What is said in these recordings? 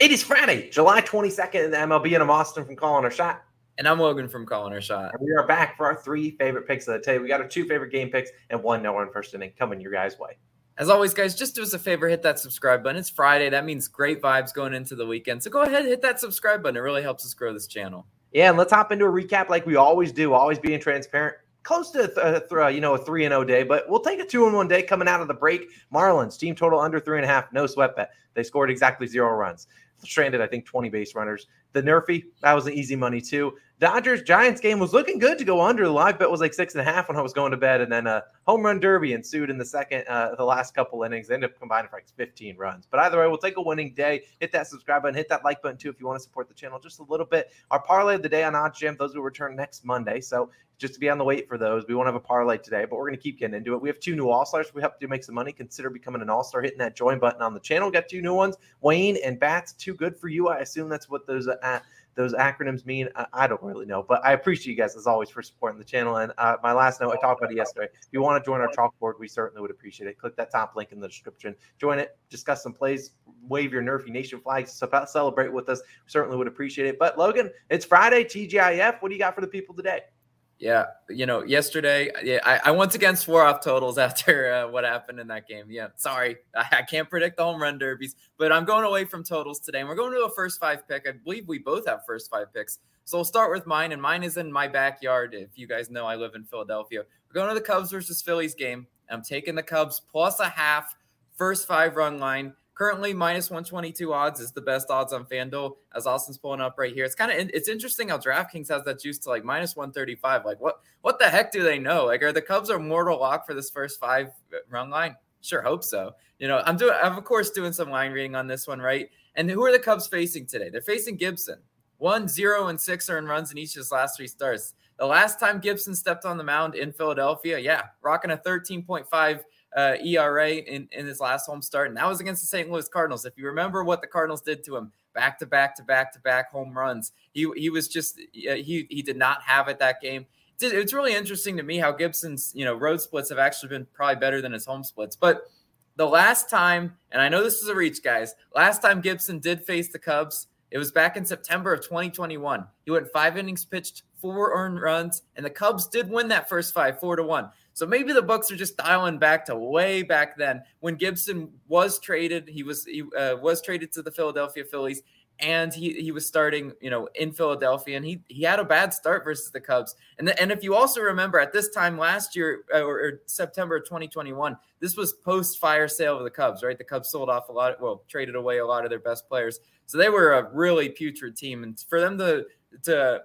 It is Friday, July 22nd in the MLB, and I'm Austin from Calling Our Shot. And I'm Logan from Calling Our Shot. And we are back for our three favorite picks of the day. We got our two favorite game picks and one no one first inning coming your guys' way. As always, guys, just do us a favor, hit that subscribe button. It's Friday. That means great vibes going into the weekend. So go ahead, and hit that subscribe button. It really helps us grow this channel. Yeah, and let's hop into a recap like we always do, always being transparent close to th- th- you know a three and zero oh day, but we'll take a two and one day coming out of the break. Marlins team total under three and a half, no sweat bet. They scored exactly zero runs stranded, I think, 20 base runners. The Nerfy, that was an easy money too. Dodgers Giants game was looking good to go under. The live bet was like six and a half when I was going to bed, and then a home run derby ensued in the second, uh, the last couple innings. They ended up combining for like 15 runs. But either way, we'll take a winning day. Hit that subscribe button, hit that like button too if you want to support the channel just a little bit. Our parlay of the day on OddsJam, those will return next Monday. So just to be on the wait for those. We won't have a parlay today, but we're going to keep getting into it. We have two new All Stars. We have to make some money. Consider becoming an All Star, hitting that join button on the channel. Got two new ones. Wayne and Bats, too good for you. I assume that's what those uh, those acronyms mean. I, I, don't really know, but I appreciate you guys as always for supporting the channel. And uh, my last note, I talked about it yesterday. If you want to join our chalkboard, we certainly would appreciate it. Click that top link in the description. Join it. Discuss some plays. Wave your Nerfy Nation flags. Celebrate with us. We certainly would appreciate it. But Logan, it's Friday. TGIF. What do you got for the people today? Yeah, you know, yesterday, yeah, I, I once again swore off totals after uh, what happened in that game. Yeah, sorry, I, I, can't predict the home run derbies, but I'm going away from totals today, and we're going to a first five pick. I believe we both have first five picks, so we'll start with mine, and mine is in my backyard. If you guys know, I live in Philadelphia. We're going to the Cubs versus Phillies game. I'm taking the Cubs plus a half, first five run line. Currently, minus 122 odds is the best odds on FanDuel, as Austin's pulling up right here. It's kind of it's interesting how DraftKings has that juice to like minus 135. Like, what what the heck do they know? Like, are the Cubs a mortal lock for this first five uh, run line? Sure, hope so. You know, I'm doing I'm of course doing some line reading on this one, right? And who are the Cubs facing today? They're facing Gibson. One, zero, and six earned runs in each of his last three starts. The last time Gibson stepped on the mound in Philadelphia, yeah, rocking a 13.5 uh, ERA in, in his last home start, and that was against the St. Louis Cardinals. If you remember what the Cardinals did to him, back to back to back to back home runs, he he was just he he did not have it that game. It's really interesting to me how Gibson's you know road splits have actually been probably better than his home splits, but the last time, and I know this is a reach, guys. Last time Gibson did face the Cubs, it was back in September of 2021. He went five innings pitched, four earned runs, and the Cubs did win that first five, four to one. So maybe the books are just dialing back to way back then when Gibson was traded. He was he uh, was traded to the Philadelphia Phillies, and he he was starting, you know, in Philadelphia, and he he had a bad start versus the Cubs. And the, and if you also remember, at this time last year uh, or, or September 2021, this was post fire sale of the Cubs, right? The Cubs sold off a lot, of, well, traded away a lot of their best players, so they were a really putrid team, and for them to to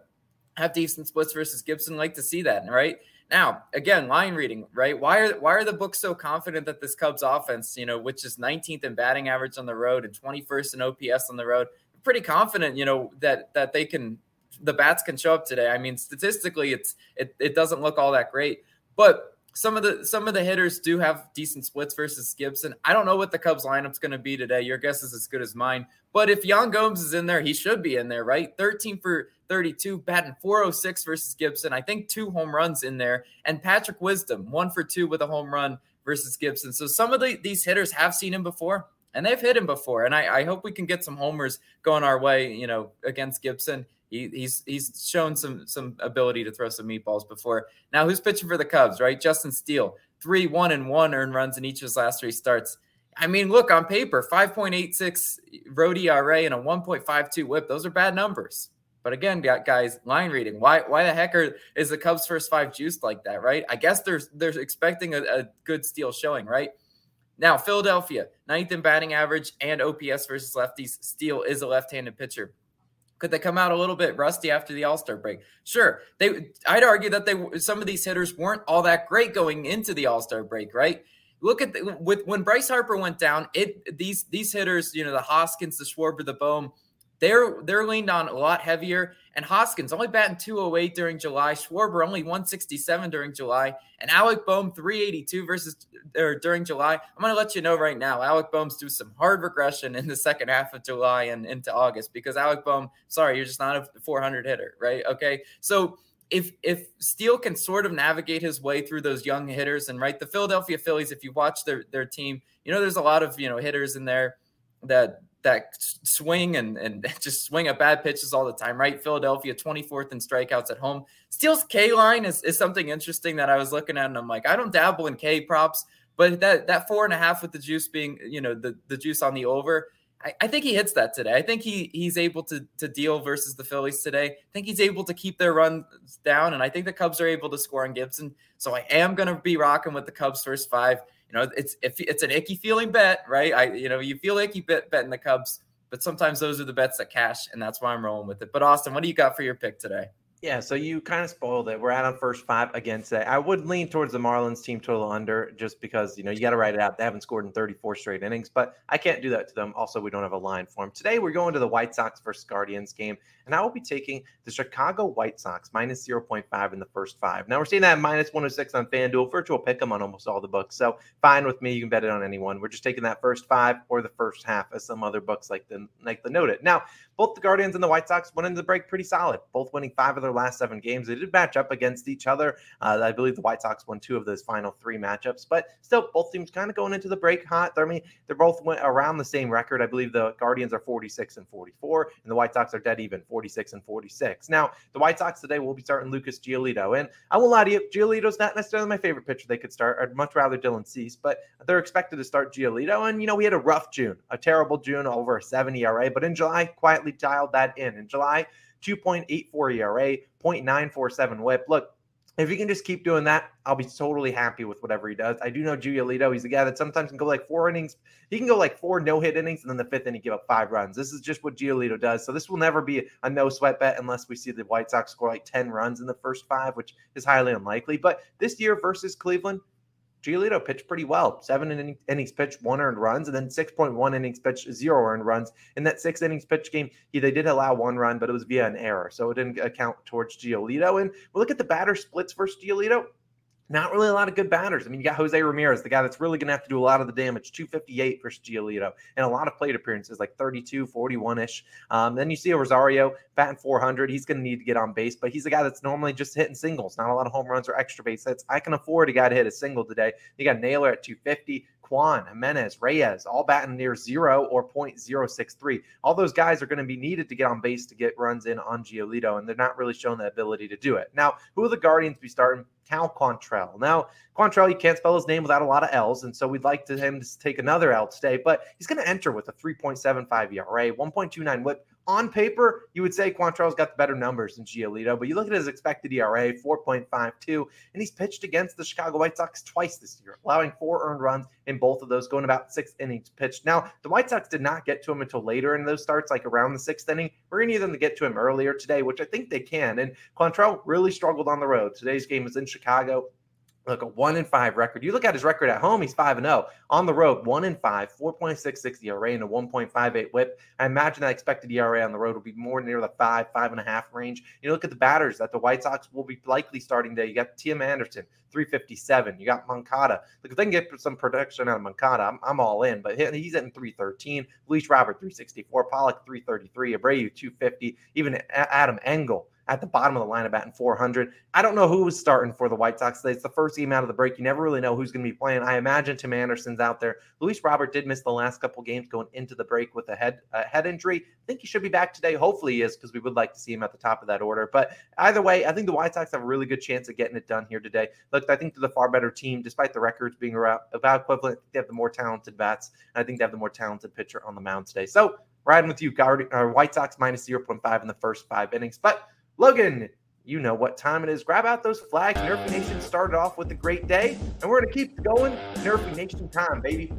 have decent splits versus Gibson, like to see that, right? Now, again, line reading, right? Why are why are the books so confident that this Cubs offense, you know, which is 19th in batting average on the road and 21st in OPS on the road, pretty confident, you know, that that they can the bats can show up today. I mean, statistically, it's it, it doesn't look all that great, but some of the some of the hitters do have decent splits versus Gibson. I don't know what the Cubs lineup's going to be today. Your guess is as good as mine. But if Yan Gomes is in there, he should be in there, right? 13 for 32, batting 406 versus Gibson. I think two home runs in there. And Patrick Wisdom, one for two with a home run versus Gibson. So some of the, these hitters have seen him before and they've hit him before. And I, I hope we can get some homers going our way, you know, against Gibson. He, he's he's shown some some ability to throw some meatballs before. Now, who's pitching for the Cubs? Right, Justin Steele, three one and one earned runs in each of his last three starts. I mean, look on paper, five point eight six road ERA and a one point five two WHIP. Those are bad numbers. But again, guys, line reading. Why why the heck are, is the Cubs first five juiced like that? Right? I guess they're they're expecting a, a good Steele showing, right? Now, Philadelphia, ninth in batting average and OPS versus lefties. Steele is a left-handed pitcher. Could they come out a little bit rusty after the All Star break? Sure. They. I'd argue that they some of these hitters weren't all that great going into the All Star break, right? Look at the, with when Bryce Harper went down. It these these hitters, you know, the Hoskins, the Schwarber, the Bohm, they're they're leaned on a lot heavier. And Hoskins only batting 208 during July. Schwarber only 167 during July. And Alec Bohm 382 versus or during July. I'm to let you know right now. Alec Bohm's do some hard regression in the second half of July and into August because Alec Bohm, sorry, you're just not a 400 hitter, right? Okay, so if if Steele can sort of navigate his way through those young hitters and right, the Philadelphia Phillies, if you watch their their team, you know there's a lot of you know hitters in there that that swing and and just swing at bad pitches all the time, right? Philadelphia 24th in strikeouts at home. Steele's K line is, is something interesting that I was looking at, and I'm like, I don't dabble in K props, but that that four and a half with the juice being, you know, the the juice on the over. I, I think he hits that today. I think he he's able to to deal versus the Phillies today. I think he's able to keep their runs down, and I think the Cubs are able to score on Gibson. So I am going to be rocking with the Cubs first five you know, it's it's an icky feeling bet, right? I you know, you feel icky bet betting the Cubs, but sometimes those are the bets that cash, and that's why I'm rolling with it. But Austin, what do you got for your pick today? Yeah, so you kind of spoiled it. We're at on first five against it. I would lean towards the Marlins team total under just because, you know, you got to write it out. They haven't scored in 34 straight innings, but I can't do that to them. Also, we don't have a line for them. Today, we're going to the White Sox versus Guardians game, and I will be taking the Chicago White Sox minus 0.5 in the first five. Now, we're seeing that minus 106 on FanDuel, virtual pick them on almost all the books. So fine with me. You can bet it on anyone. We're just taking that first five or the first half as some other books like the, like the noted. Now, both the Guardians and the White Sox went into the break pretty solid, both winning five of their last seven games. They did match up against each other. Uh, I believe the White Sox won two of those final three matchups, but still, both teams kind of going into the break hot. I mean, they're both went around the same record. I believe the Guardians are 46 and 44, and the White Sox are dead even, 46 and 46. Now, the White Sox today will be starting Lucas Giolito, and I won't lie to you, Giolito's not necessarily my favorite pitcher they could start. I'd much rather Dylan Cease, but they're expected to start Giolito, and you know we had a rough June, a terrible June over a 7 ERA, but in July quietly dialed that in. In July, 2.84 ERA, 0.947 whip. Look, if he can just keep doing that, I'll be totally happy with whatever he does. I do know Giolito. He's a guy that sometimes can go like four innings. He can go like four no hit innings, and then the fifth inning give up five runs. This is just what Giolito does. So this will never be a no sweat bet unless we see the White Sox score like 10 runs in the first five, which is highly unlikely. But this year versus Cleveland, Giolito pitched pretty well. Seven innings pitched, one earned runs, and then 6.1 innings pitched, zero earned runs. In that six innings pitch game, he, they did allow one run, but it was via an error. So it didn't account towards Giolito. And we look at the batter splits versus Giolito not really a lot of good batters. I mean, you got Jose Ramirez, the guy that's really going to have to do a lot of the damage, 258 versus Giolito, and a lot of plate appearances, like 32, 41 ish. Um, then you see a Rosario batting 400. He's going to need to get on base, but he's a guy that's normally just hitting singles, not a lot of home runs or extra base hits. I can afford a guy to hit a single today. You got Naylor at 250. Kwan, Jimenez, Reyes, all batting near zero or 0.063. All those guys are going to be needed to get on base to get runs in on Giolito, and they're not really showing the ability to do it. Now, who will the Guardians be starting? Cal Quantrill. Now, Quantrill, you can't spell his name without a lot of L's, and so we'd like to him to take another L today, but he's going to enter with a 3.75 ERA, 1.29 whip, on paper, you would say Quantrill's got the better numbers than Giolito, but you look at his expected ERA, 4.52, and he's pitched against the Chicago White Sox twice this year, allowing four earned runs in both of those, going about six innings pitched. Now, the White Sox did not get to him until later in those starts, like around the sixth inning. We're going to need them to get to him earlier today, which I think they can. And Quantrill really struggled on the road. Today's game was in Chicago look a one in five record. You look at his record at home, he's five and zero. Oh. On the road, one in five, 4.66 ERA and a 1.58 whip. I imagine that expected ERA on the road will be more near the five, five and a half range. You look at the batters that the White Sox will be likely starting today. You got Tim Anderson, 357. You got Moncada. Look, if they can get some production out of Moncada, I'm, I'm all in. But he's in 313. Luis Robert, 364. Pollock, 333. Abreu, 250. Even Adam Engel at the bottom of the lineup batting 400. I don't know who was starting for the White Sox today. It's the first game out of the break. You never really know who's going to be playing. I imagine Tim Anderson's out there. Luis Robert did miss the last couple games going into the break with a head a head injury. I think he should be back today. Hopefully he is because we would like to see him at the top of that order. But either way, I think the White Sox have a really good chance of getting it done here today. Look, I think they're the far better team, despite the records being about equivalent. They have the more talented bats. And I think they have the more talented pitcher on the mound today. So riding with you, Guard, uh, White Sox minus 0.5 in the first five innings. But Logan, you know what time it is. Grab out those flags. Nerfy Nation started off with a great day, and we're going to keep going. Nerfy Nation time, baby.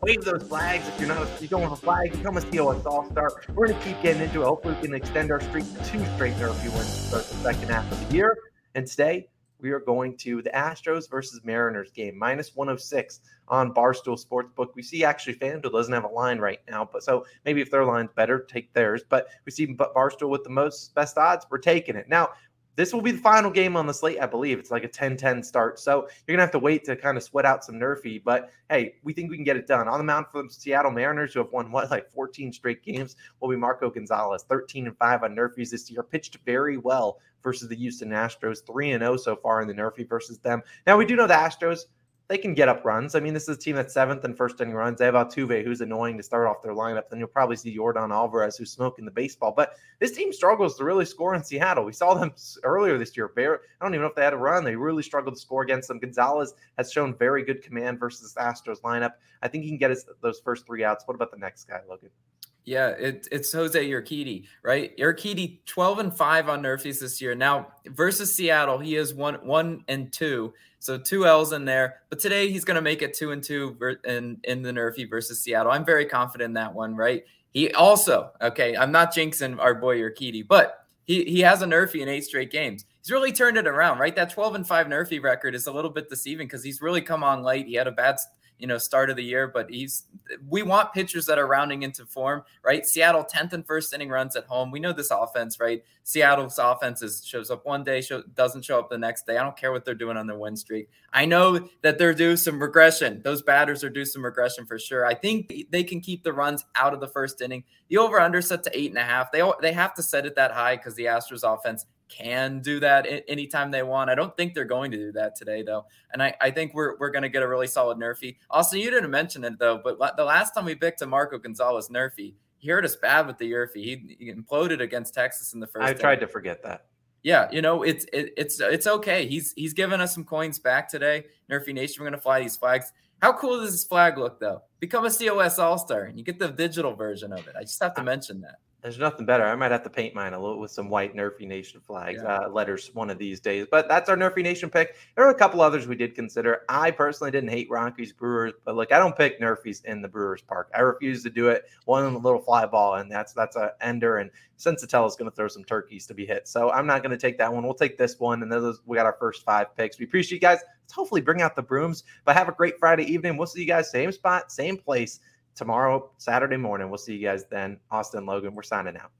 Wave those flags. If you're not if you don't have a flag, become a COS All Star. We're going to keep getting into it. Hopefully, we can extend our streak to two straight Nerfy wins to start the second half of the year. And today, we are going to the Astros versus Mariners game, minus 106 on Barstool Sportsbook. We see actually FanDuel doesn't have a line right now, but so maybe if their line's better, take theirs. But we see Barstool with the most best odds, we're taking it. Now, this will be the final game on the slate, I believe. It's like a 10 10 start. So you're going to have to wait to kind of sweat out some nerfy. But hey, we think we can get it done. On the mound for the Seattle Mariners, who have won what, like 14 straight games, will be Marco Gonzalez, 13 and 5 on nerfies this year. Pitched very well versus the Houston Astros, 3 and 0 so far in the nerfy versus them. Now, we do know the Astros they can get up runs. I mean, this is a team that's seventh in first inning runs. They have Altuve, who's annoying to start off their lineup. Then you'll probably see Yordan Alvarez, who's smoking the baseball. But this team struggles to really score in Seattle. We saw them earlier this year. I don't even know if they had a run. They really struggled to score against them. Gonzalez has shown very good command versus Astros lineup. I think he can get us those first three outs. What about the next guy, Logan? Yeah, it, it's Jose Urquidy, right? Urquidy, 12 and 5 on Nerfies this year. Now, versus Seattle, he is one one and two. So two L's in there. But today he's going to make it two and two in, in the Nerfy versus Seattle. I'm very confident in that one, right? He also, okay, I'm not jinxing our boy Urquidy, but he, he has a Nerfy in eight straight games. He's really turned it around, right? That 12 and 5 Nerfy record is a little bit deceiving because he's really come on late. He had a bad you know, start of the year, but he's we want pitchers that are rounding into form, right? Seattle 10th and first inning runs at home. We know this offense, right? Seattle's offense is, shows up one day, show, doesn't show up the next day. I don't care what they're doing on their win streak. I know that they're due some regression. Those batters are due some regression for sure. I think they can keep the runs out of the first inning. The over under set to eight and a half. They they have to set it that high because the Astros offense can do that anytime they want. I don't think they're going to do that today, though. And I, I think we're, we're going to get a really solid Nerfy. Also, you didn't mention it, though, but the last time we picked a Marco Gonzalez Nerfy, he hurt us bad with the Nerfy. He, he imploded against Texas in the first. I tried to forget that. Yeah, you know it's it, it's it's okay. He's he's given us some coins back today. Nerfy Nation, we're gonna fly these flags. How cool does this flag look though? Become a COS All Star, and you get the digital version of it. I just have to mention that. There's nothing better. I might have to paint mine a little with some white Nerfy Nation flags, yeah. uh, letters one of these days. But that's our Nerfy Nation pick. There are a couple others we did consider. I personally didn't hate Rockies Brewers, but look, I don't pick Nerfies in the Brewers Park. I refuse to do it. One little fly ball, and that's that's a ender. And Senzatela is going to throw some turkeys to be hit. So I'm not going to take that one. We'll take this one, and then we got our first five picks. We appreciate you guys. Let's hopefully bring out the brooms. But have a great Friday evening. We'll see you guys same spot, same place tomorrow, Saturday morning. We'll see you guys then. Austin Logan, we're signing out.